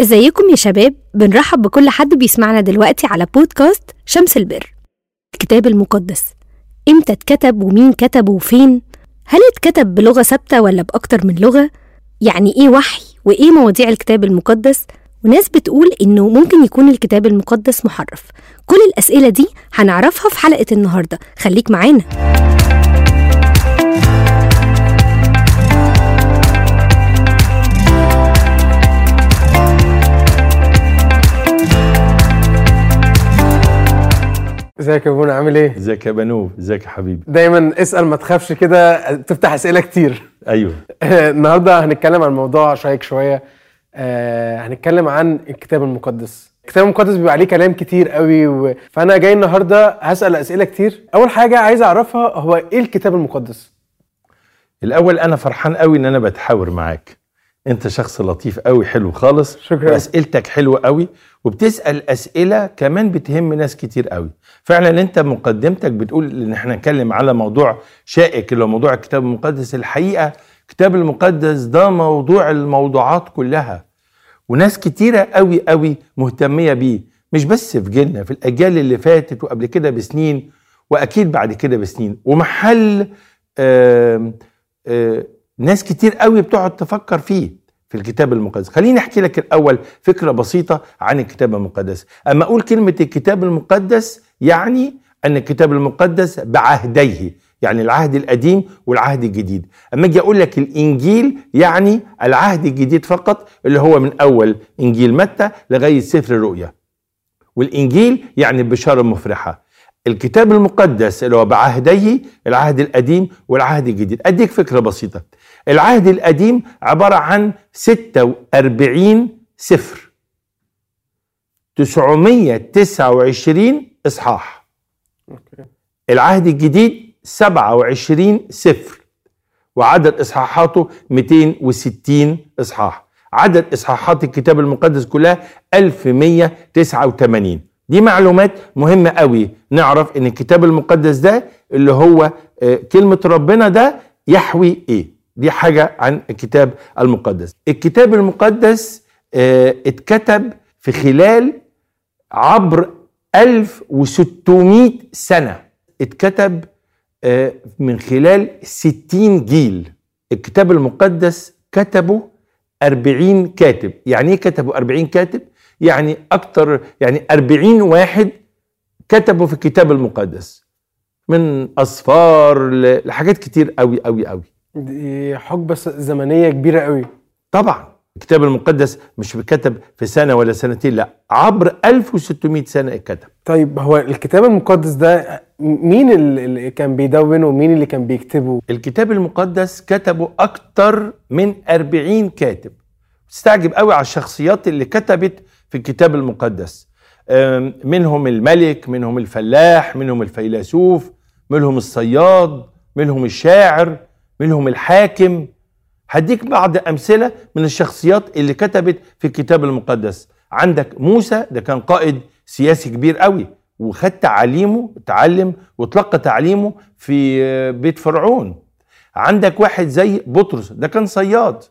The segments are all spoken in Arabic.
إزيكم يا شباب؟ بنرحب بكل حد بيسمعنا دلوقتي على بودكاست شمس البر. الكتاب المقدس. إمتى اتكتب ومين كتبه وفين؟ هل اتكتب بلغة ثابتة ولا بأكتر من لغة؟ يعني إيه وحي وإيه مواضيع الكتاب المقدس؟ وناس بتقول إنه ممكن يكون الكتاب المقدس محرف. كل الأسئلة دي هنعرفها في حلقة النهاردة. خليك معانا. ازيك يا بونا عامل إيه؟ ازيك يا بنوب ازيك يا حبيبي؟ دايما اسأل ما تخافش كده تفتح أسئلة كتير. أيوه. النهارده هنتكلم عن موضوع شيق شوية. آه هنتكلم عن الكتاب المقدس. الكتاب المقدس بيبقى عليه كلام كتير قوي و... فأنا جاي النهارده هسأل أسئلة كتير. أول حاجة عايز أعرفها هو إيه الكتاب المقدس؟ الأول أنا فرحان قوي إن أنا بتحاور معاك. انت شخص لطيف قوي حلو خالص شكرا. وأسئلتك حلوة قوي وبتسأل أسئلة كمان بتهم ناس كتير قوي. فعلا انت مقدمتك بتقول إن إحنا نتكلم على موضوع شائك اللي هو موضوع الكتاب المقدس. الحقيقة الكتاب المقدس ده موضوع الموضوعات كلها. وناس كتيرة قوي قوي مهتمية بيه مش بس في جيلنا في الأجيال اللي فاتت وقبل كده بسنين وأكيد بعد كده بسنين. ومحل آم آم ناس كتير قوي بتقعد تفكر فيه. في الكتاب المقدس. خليني أحكي لك الأول فكرة بسيطة عن الكتاب المقدس. أما أقول كلمة الكتاب المقدس يعني أن الكتاب المقدس بعهديه يعني العهد القديم والعهد الجديد. أما أجي أقول لك الإنجيل يعني العهد الجديد فقط اللي هو من أول إنجيل متى لغاية سفر الرؤيا. والإنجيل يعني البشاره المفرحه الكتاب المقدس اللي هو بعهديه العهد القديم والعهد الجديد. أديك فكرة بسيطة. العهد القديم عبارة عن 46 سفر. 929 إصحاح. العهد الجديد 27 سفر. وعدد إصحاحاته 260 إصحاح. عدد إصحاحات الكتاب المقدس كلها 1189 دي معلومات مهمة قوي. نعرف إن الكتاب المقدس ده اللي هو كلمة ربنا ده يحوي إيه. دي حاجة عن الكتاب المقدس. الكتاب المقدس اتكتب في خلال عبر 1600 سنة. اتكتب من خلال 60 جيل. الكتاب المقدس كتبه 40 كاتب. يعني إيه كتبوا 40 كاتب؟ يعني أكتر يعني 40 واحد كتبوا في الكتاب المقدس. من أصفار لحاجات كتير قوي قوي قوي دي حقبة زمنية كبيرة قوي طبعا. الكتاب المقدس مش بيتكتب في سنة ولا سنتين لا عبر 1600 سنة اتكتب. طيب هو الكتاب المقدس ده مين اللي كان بيدونه ومين اللي كان بيكتبه؟ الكتاب المقدس كتبه أكتر من 40 كاتب. تستعجب قوي على الشخصيات اللي كتبت في الكتاب المقدس. منهم الملك منهم الفلاح منهم الفيلسوف منهم الصياد منهم الشاعر. منهم الحاكم. هديك بعض أمثلة من الشخصيات اللي كتبت في الكتاب المقدس. عندك موسى ده كان قائد سياسي كبير قوي وخد تعليمه تعلم وتلقى تعليمه في بيت فرعون. عندك واحد زي بطرس ده كان صياد.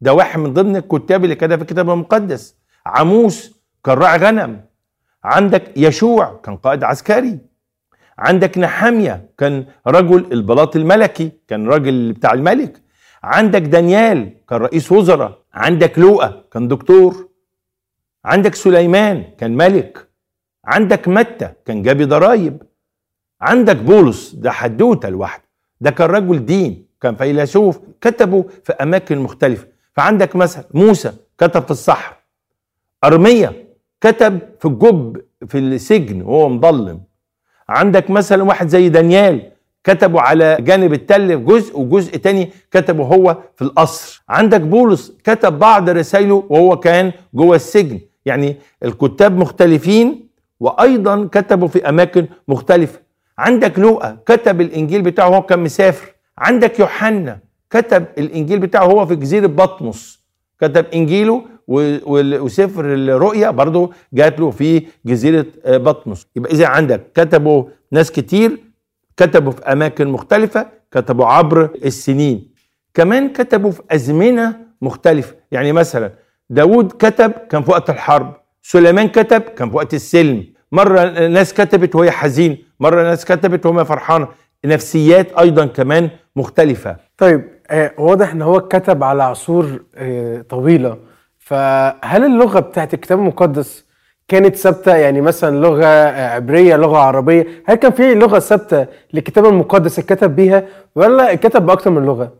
ده واحد من ضمن الكتاب اللي كتب في الكتاب المقدس. عموس كان راعي غنم. عندك يشوع كان قائد عسكري. عندك نحامية كان رجل البلاط الملكي كان راجل بتاع الملك. عندك دانيال كان رئيس وزراء. عندك لوقا كان دكتور. عندك سليمان كان ملك. عندك متى كان جابي ضرايب. عندك بولس ده حدوتة لوحده. ده كان رجل دين كان فيلسوف كتبوا في أماكن مختلفة. فعندك مثلا موسى كتب في الصحراء. أرمية كتب في الجب في السجن وهو مظلم. عندك مثلا واحد زي دانيال كتبوا على جانب التل جزء وجزء تاني كتبه هو في القصر. عندك بولس كتب بعض رسائله وهو كان جوه السجن. يعني الكتاب مختلفين وأيضا كتبوا في أماكن مختلفة. عندك لوقا كتب الإنجيل بتاعه وهو كان مسافر. عندك يوحنا كتب الإنجيل بتاعه هو في جزيرة بطمس. كتب إنجيله وسفر الرؤيا برضه جات له في جزيرة بطمس يبقى إذا عندك كتبوا ناس كتير كتبوا في أماكن مختلفة كتبوا عبر السنين. كمان كتبوا في أزمنة مختلفة. يعني مثلا داود كتب كان في وقت الحرب سليمان كتب كان في وقت السلم. مرة ناس كتبت وهي حزين مرة ناس كتبت وهي فرحانة. نفسيات أيضا كمان مختلفة. طيب آه واضح إن هو كتب على عصور آه طويلة. فهل اللغة بتاعت الكتاب المقدس كانت ثابتة؟ يعني مثلا لغة عبرية لغة عربية هل كان في لغة ثابتة للكتاب المقدس اتكتب بيها ولا اتكتب باكتر من لغة؟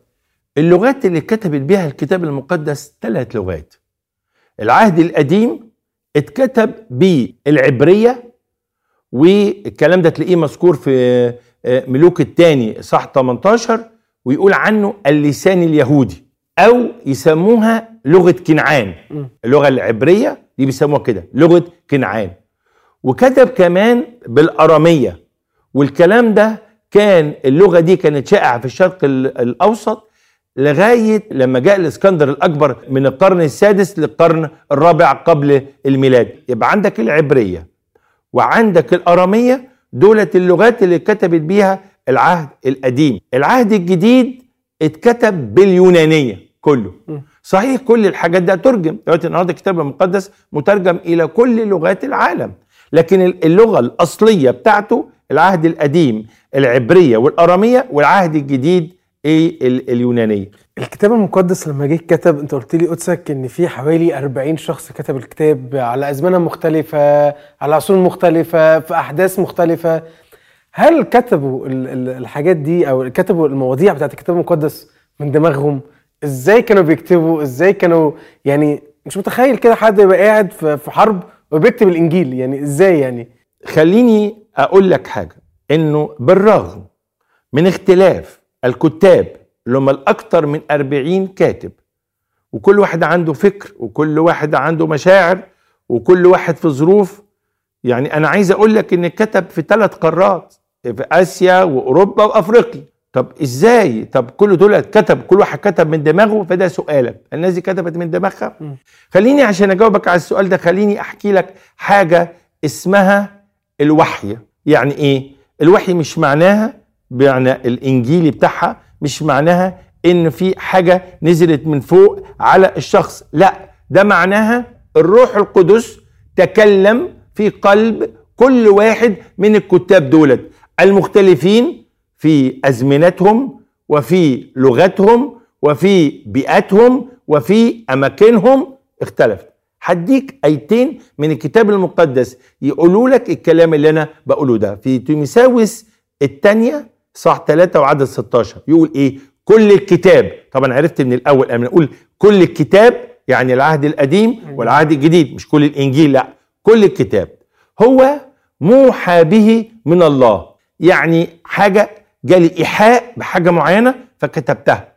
اللغات اللي كتبت بها الكتاب المقدس ثلاث لغات. العهد القديم اتكتب بالعبرية والكلام ده تلاقيه مذكور في آه، ملوك الثاني صح 18 ويقول عنه اللسان اليهودي أو يسموها لغة كنعان. اللغة العبرية دي بيسموها كده لغة كنعان. وكتب كمان بالأرامية. والكلام ده كان اللغة دي كانت شائعة في الشرق ال- الأوسط لغاية لما جاء الإسكندر الأكبر من القرن السادس للقرن الرابع قبل الميلاد. يبقى عندك العبرية وعندك الأرامية دولت اللغات اللي كتبت بيها العهد القديم. العهد الجديد اتكتب باليونانية كله. صحيح كل الحاجات ده ترجم دلوقتي النهارده الكتاب المقدس مترجم إلى كل لغات العالم. لكن اللغة الأصلية بتاعته العهد القديم العبرية والأرامية والعهد الجديد إيه؟ ال- اليونانية. الكتاب المقدس لما جه كتب انت قلت لي قدسك إن في حوالي 40 شخص كتب الكتاب على أزمنة مختلفة على عصور مختلفة في أحداث مختلفة. هل كتبوا ال- ال- الحاجات دي أو كتبوا المواضيع بتاعت الكتاب المقدس من دماغهم؟ إزاي كانوا بيكتبوا؟ إزاي كانوا يعني مش متخيل كده حد يبقى قاعد في حرب وبيكتب الإنجيل يعني إزاي يعني؟ خليني أقول لك حاجة إنه بالرغم من اختلاف الكتاب اللي هم الأكثر من 40 كاتب وكل واحد عنده فكر وكل واحد عنده مشاعر وكل واحد في ظروف يعني أنا عايز أقول لك إن كتب في ثلاث قارات في آسيا وأوروبا وأفريقيا. طب إزاي؟ طب كل دول كتب كل واحد كتب من دماغه فده سؤالك. الناس دي كتبت من دماغها خليني عشان أجاوبك على السؤال ده خليني أحكي لك حاجة اسمها الوحي. يعني إيه؟ الوحي مش معناها بمعنى الانجيلي بتاعها مش معناها إن في حاجة نزلت من فوق على الشخص. لا ده معناها الروح القدس تكلم في قلب كل واحد من الكتاب دولت. المختلفين في أزمنتهم وفي لغتهم وفي بيئاتهم وفي أماكنهم اختلفت. هديك أيتين من الكتاب المقدس يقولوا لك الكلام اللي أنا بقوله ده. في تيمساوس الثانية صح 3 وعدد 16 يقول إيه؟ كل الكتاب. طبعا عرفت من الأول أنا نقول كل الكتاب يعني العهد القديم والعهد الجديد مش كل الإنجيل لأ كل الكتاب. هو موحى به من الله. يعني حاجة جالي إيحاء بحاجة معينة فكتبتها.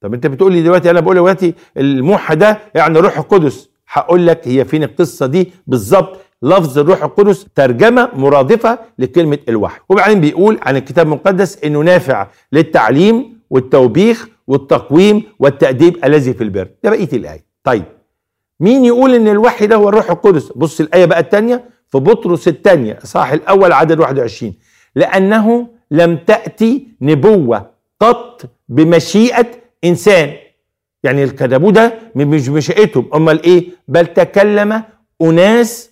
طب أنت بتقول لي دلوقتي أنا بقول دلوقتي الموحى ده يعني الروح القدس. هقول لك هي فين القصة دي بالظبط. لفظ الروح القدس ترجمة مرادفة لكلمة الوحي. وبعدين بيقول عن الكتاب المقدس إنه نافع للتعليم والتوبيخ والتقويم والتأديب الذي في البر. ده بقية الآية. طيب مين يقول إن الوحي ده هو الروح القدس؟ بص الآية بقى الثانية في بطرس الثانية صح الأول عدد 21 لأنه لم تأتي نبوة قط بمشيئة إنسان. يعني الكتابوه ده مش مشيئتهم أمال إيه؟ بل تكلم أناس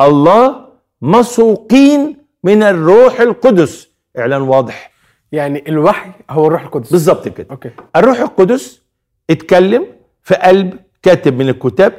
الله مسوقين من الروح القدس. إعلان واضح. يعني الوحي هو الروح القدس. بالظبط كده. أوكي. الروح القدس اتكلم في قلب كاتب من الكتاب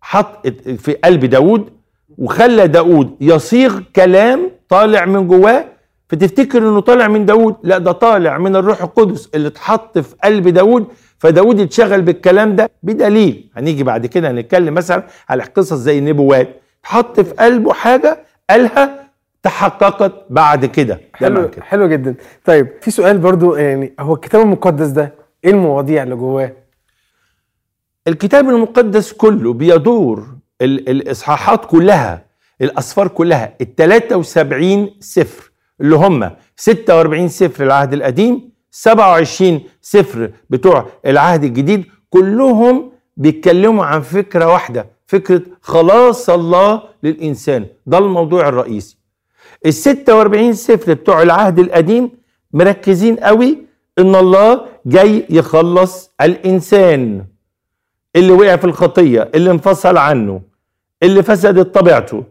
حط في قلب داود وخلى داود يصيغ كلام طالع من جواه فتفتكر إنه طالع من داود لا ده طالع من الروح القدس اللي اتحط في قلب داود فداود اتشغل بالكلام ده بدليل. هنيجي بعد كده هنتكلم مثلا على قصص زي النبوات اتحط في قلبه حاجة قالها تحققت بعد كده. ده حلو كده. حلو جدا. طيب في سؤال برضو يعني هو الكتاب المقدس ده إيه المواضيع اللي جواه؟ الكتاب المقدس كله بيدور ال- الإصحاحات كلها الأسفار كلها ال 73 سفر. اللي هم 46 سفر العهد القديم 27 سفر بتوع العهد الجديد كلهم بيتكلموا عن فكرة واحدة فكرة خلاص الله للإنسان. ده الموضوع الرئيسي. ال 46 سفر بتوع العهد القديم مركزين قوي إن الله جاي يخلص الإنسان. اللي وقع في الخطية اللي انفصل عنه اللي فسدت طبيعته.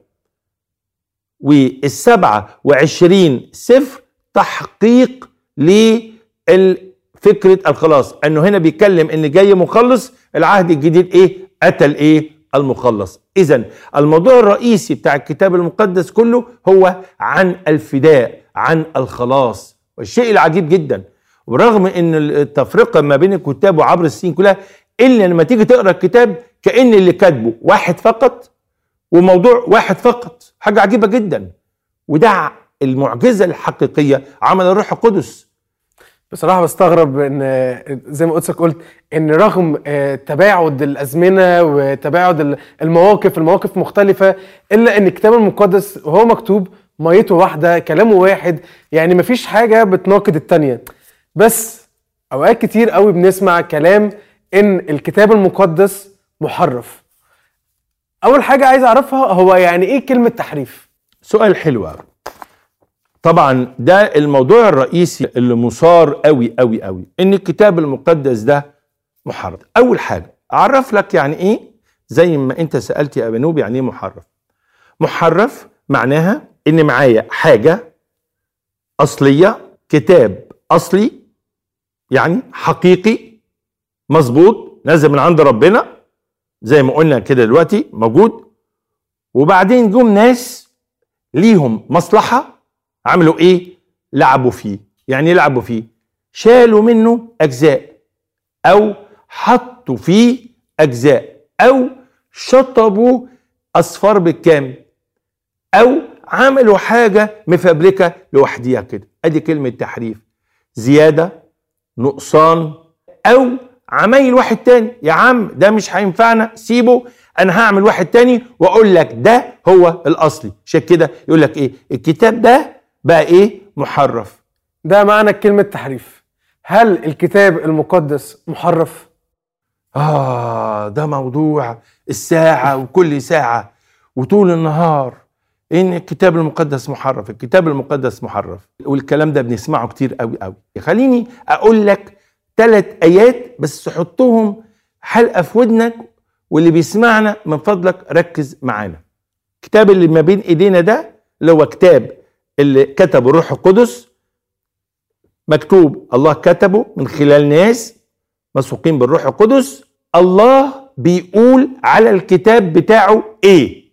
والسبعة وعشرين سفر تحقيق لفكرة الخلاص. إنه هنا بيتكلم إن جاي مخلص العهد الجديد إيه؟ قتل إيه؟ المخلص. إذا الموضوع الرئيسي بتاع الكتاب المقدس كله هو عن الفداء عن الخلاص والشيء العجيب جدا. ورغم إن التفرقة ما بين الكتاب وعبر السنين كلها إلا لما تيجي تقرأ الكتاب كأن اللي كاتبه واحد فقط وموضوع واحد فقط حاجة عجيبة جدا. وده المعجزة الحقيقية عمل الروح القدس. بصراحة بستغرب إن زي ما قدسك قلت إن رغم آه، تباعد الأزمنة وتباعد ال- المواقف المواقف مختلفة إلا إن الكتاب المقدس وهو مكتوب ميته واحدة كلامه واحد يعني مفيش حاجة بتناقض التانية. بس أوقات كتير قوي بنسمع كلام إن الكتاب المقدس محرف. أول حاجة عايز أعرفها هو يعني إيه كلمة تحريف؟ سؤال حلو طبعا ده الموضوع الرئيسي اللي مثار قوي قوي قوي إن الكتاب المقدس ده محرف. أول حاجة أعرف لك يعني إيه؟ زي ما أنت سألت يا بنوب يعني إيه محرف؟ محرف معناها إن معايا حاجة أصلية كتاب أصلي يعني حقيقي مظبوط نازل من عند ربنا زي ما قلنا كده دلوقتي موجود. وبعدين جم ناس ليهم مصلحة عملوا إيه؟ لعبوا فيه. يعني إيه لعبوا فيه؟ شالوا منه أجزاء أو حطوا فيه أجزاء أو شطبوا أصفار بالكامل أو عملوا حاجة مفبركة لوحديها كده. أدي كلمة تحريف. زيادة نقصان أو عمايل واحد تاني. يا عم ده مش هينفعنا سيبه أنا هعمل واحد تاني وأقول لك ده هو الأصلي. عشان كده يقول لك إيه؟ الكتاب ده بقى إيه؟ محرف. ده معنى كلمة تحريف. هل الكتاب المقدس محرف؟ آه ده موضوع الساعة وكل ساعة وطول النهار. إن الكتاب المقدس محرف. الكتاب المقدس محرف. والكلام ده بنسمعه كتير قوي قوي خليني أقول لك ثلاث آيات بس حطهم حلقة في ودنك واللي بيسمعنا من فضلك ركز معانا. الكتاب اللي ما بين إيدينا ده اللي هو كتاب اللي كتبه الروح القدس مكتوب الله كتبه من خلال ناس مسوقين بالروح القدس. الله بيقول على الكتاب بتاعه إيه؟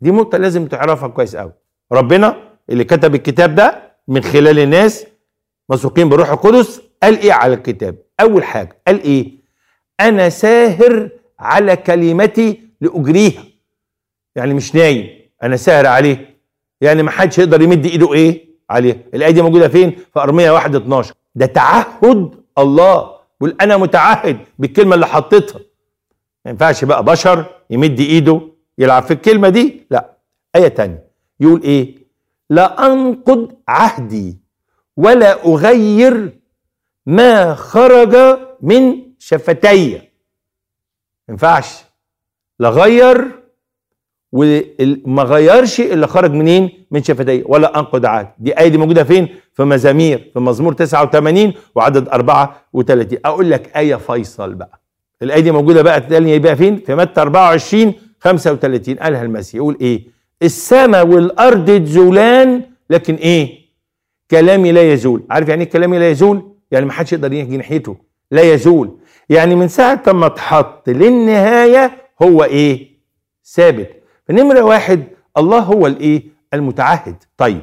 دي نقطة لازم تعرفها كويس قوي ربنا اللي كتب الكتاب ده من خلال الناس مسوقين بالروح القدس قال إيه على الكتاب؟ أول حاجة قال إيه؟ أنا ساهر على كلمتي لأجريها. يعني مش نايم أنا ساهر عليه. يعني ما حدش يقدر يمد إيده إيه؟ عليه الآية دي موجودة فين؟ في أرمية 1 12 ده تعهد الله. بيقول أنا متعهد بالكلمة اللي حطيتها. ما ينفعش بقى بشر يمد إيده يلعب في الكلمة دي. لا. آية تانية. يقول إيه؟ لا انقض عهدي ولا أغير ما خرج من شفتي. ما ينفعش. لا غير وما غيرش اللي خرج منين؟ من شفتي. ولا انقض عهد دي إيه دي موجودة فين؟ في مزامير. في مزمور 89 وعدد 34 أقول لك آية فيصل بقى. الايه دي موجودة بقى. تاني بقى فين؟ في متى 24 35 قالها المسيح. يقول إيه؟ السماء والأرض تزولان لكن إيه؟ كلامي لا يزول. عارف يعني إيه كلامي لا يزول؟ يعني ما حدش يقدر يجي ناحيته لا يزول. يعني من ساعة ما اتحط للنهاية هو إيه؟ ثابت. فنمرة واحد الله هو الإيه؟ المتعهد. طيب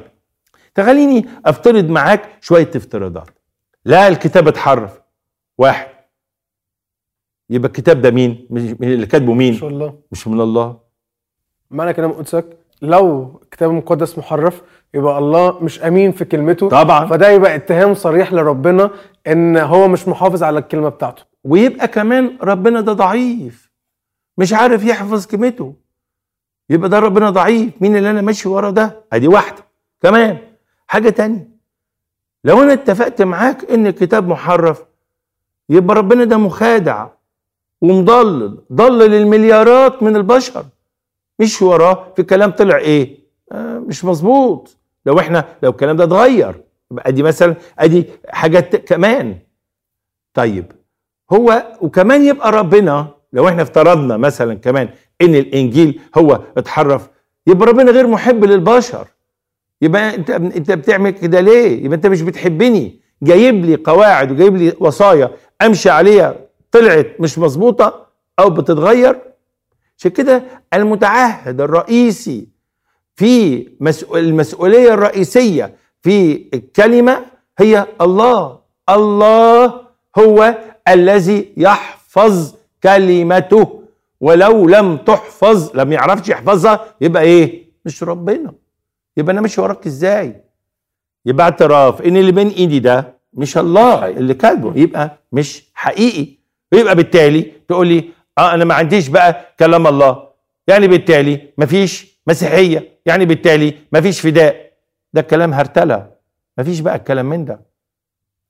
تخليني أفترض معاك شوية افتراضات. لا الكتاب اتحرف. واحد. يبقى الكتاب ده مين؟ مش اللي كاتبه مين؟ شاء الله. مش من الله. معنى كلام قدسك لو الكتاب المقدس محرف يبقى الله مش أمين في كلمته. طبعا. فده يبقى اتهام صريح لربنا إن هو مش محافظ على الكلمة بتاعته. ويبقى كمان ربنا ده ضعيف. مش عارف يحفظ كلمته. يبقى ده ربنا ضعيف. مين اللي أنا ماشي ورا ده؟ أدي واحدة. كمان حاجة تانية. لو أنا اتفقت معاك إن الكتاب محرف يبقى ربنا ده مخادع ومضلل. ضلل المليارات من البشر. مش وراه في كلام طلع إيه؟ آه مش مظبوط. لو إحنا لو الكلام ده اتغير أدي مثلا أدي حاجات كمان. طيب هو وكمان يبقى ربنا لو إحنا افترضنا مثلا كمان إن الإنجيل هو اتحرف يبقى ربنا غير محب للبشر. يبقى أنت أنت بتعمل كده ليه؟ يبقى أنت مش بتحبني. جايب لي قواعد وجايب لي وصايا أمشي عليها طلعت مش مظبوطة أو بتتغير عشان كده المتعهد الرئيسي في مسؤول المسؤولية الرئيسية في الكلمة هي الله. الله هو الذي يحفظ كلمته. ولو لم تحفظ لم يعرفش يحفظها يبقى إيه؟ مش ربنا. يبقى أنا ماشي وراك إزاي؟ يبقى اعتراف إن اللي بين إيدي ده مش الله اللي كاتبه. يبقى مش حقيقي. ويبقى بالتالي تقول لي آه أنا ما عنديش بقى كلام الله. يعني بالتالي مفيش مسيحية. يعني بالتالي مفيش فداء. ده كلام هرتلة. مفيش بقى الكلام من ده.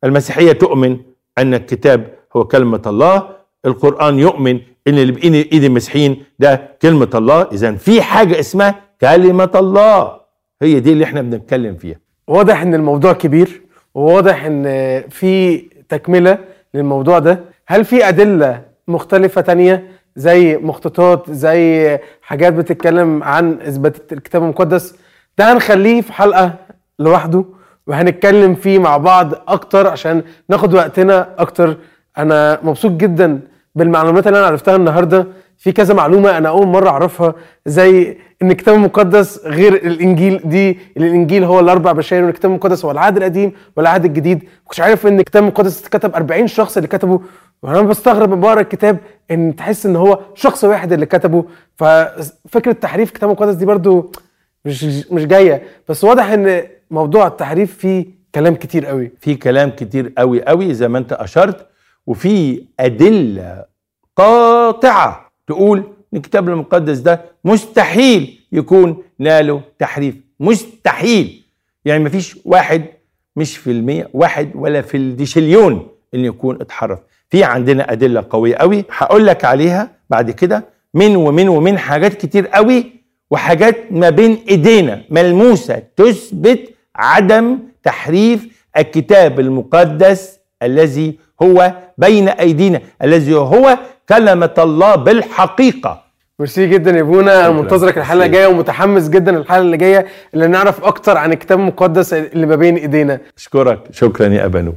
المسيحية تؤمن أن الكتاب هو كلمة الله. القرآن يؤمن إن اللي بايد إيد المسيحيين ده كلمة الله. إذا في حاجة اسمها كلمة الله. هي دي اللي إحنا بنتكلم فيها. واضح إن الموضوع كبير وواضح إن في تكملة للموضوع ده. هل في أدلة مختلفة تانية زي مخطوطات زي حاجات بتتكلم عن إثبات الكتاب المقدس. ده هنخليه في حلقة لوحده وهنتكلم فيه مع بعض أكتر عشان ناخد وقتنا أكتر. أنا مبسوط جدا بالمعلومات اللي أنا عرفتها النهارده. في كذا معلومة أنا أول مرة أعرفها زي إن الكتاب المقدس غير الإنجيل دي الإنجيل هو الأربع بشائر والكتاب المقدس هو العهد القديم والعهد الجديد. كنتش عارف إن الكتاب المقدس اتكتب 40 شخص اللي كتبه. وأنا بستغرب لما بقرأ الكتاب ان تحس ان هو شخص واحد اللي كتبه ففكرة تحريف الكتاب المقدس دي برضو مش مش جاية. بس واضح ان موضوع التحريف فيه كلام كتير قوي. في كلام كتير قوي قوي زي ما انت أشرت وفي أدلة قاطعة تقول إن الكتاب المقدس ده مستحيل يكون ناله تحريف. مستحيل! يعني مفيش واحد مش في المية واحد ولا في الديشليون إن يكون اتحرف. في عندنا أدلة قوية قوي هقول لك عليها بعد كده من ومن ومن حاجات كتير قوي وحاجات ما بين إيدينا ملموسة تثبت عدم تحريف الكتاب المقدس الذي هو بين أيدينا الذي هو كلمة الله بالحقيقة. ميرسي جدا يا بونا أنا منتظرك الحلقة. الجاية ومتحمس جدا الحلقة اللي جاية اللي نعرف أكتر عن الكتاب المقدس اللي ما بين إيدينا. أشكرك. شكرا يا أبانو.